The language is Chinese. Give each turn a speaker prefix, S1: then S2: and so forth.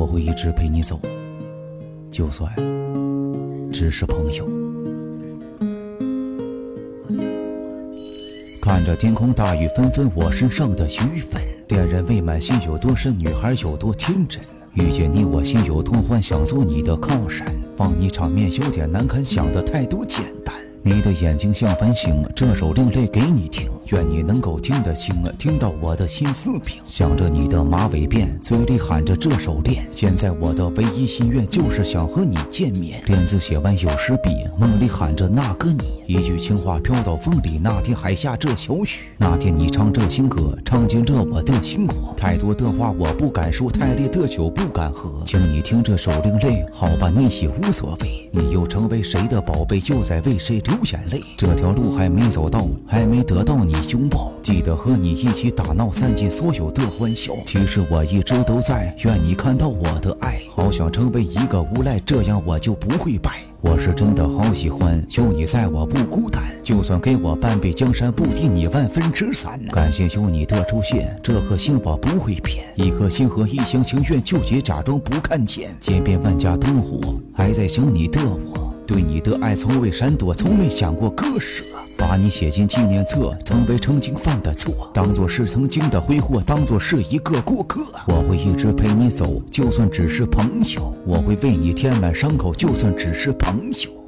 S1: 我会一直陪你走，就算只是朋友。看着天空大雨纷纷，我身上的许粉，恋人未满心有多深，女孩有多天真。遇见你，我心有多欢，想做你的靠山，放你场面有点难堪，想的太多简单。你的眼睛像繁星，这首另类给你听。愿你能够听得清，听到我的心思平。想着你的马尾辫，嘴里喊着这首恋。现在我的唯一心愿就是想和你见面。恋字写完有时笔，梦里喊着那个你。一句情话飘到风里，那天还下着小雨。那天你唱这情歌，唱进了我的心窝。太多的话我不敢说，太烈的酒不敢喝。请你听这首另类，好吧，你也无所谓。你又成为谁的宝贝，又在为谁流眼泪？这条路还没走到，还没得到你。拥抱，记得和你一起打闹，散尽所有的欢笑。其实我一直都在，愿你看到我的爱。好想成为一个无赖，这样我就不会败。我是真的好喜欢有你在，我不孤单。就算给我半壁江山，不敌你万分之三。感谢有你的出现，这颗心我不会骗。一颗心和一厢情愿，纠结假装不看见。街边万家灯火，还在想你的我。对你的爱从未闪躲，从没想过割舍。把你写进纪念册，曾为曾经犯的错，当做是曾经的挥霍，当做是一个过客。我会一直陪你走，就算只是朋友；我会为你填满伤口，就算只是朋友。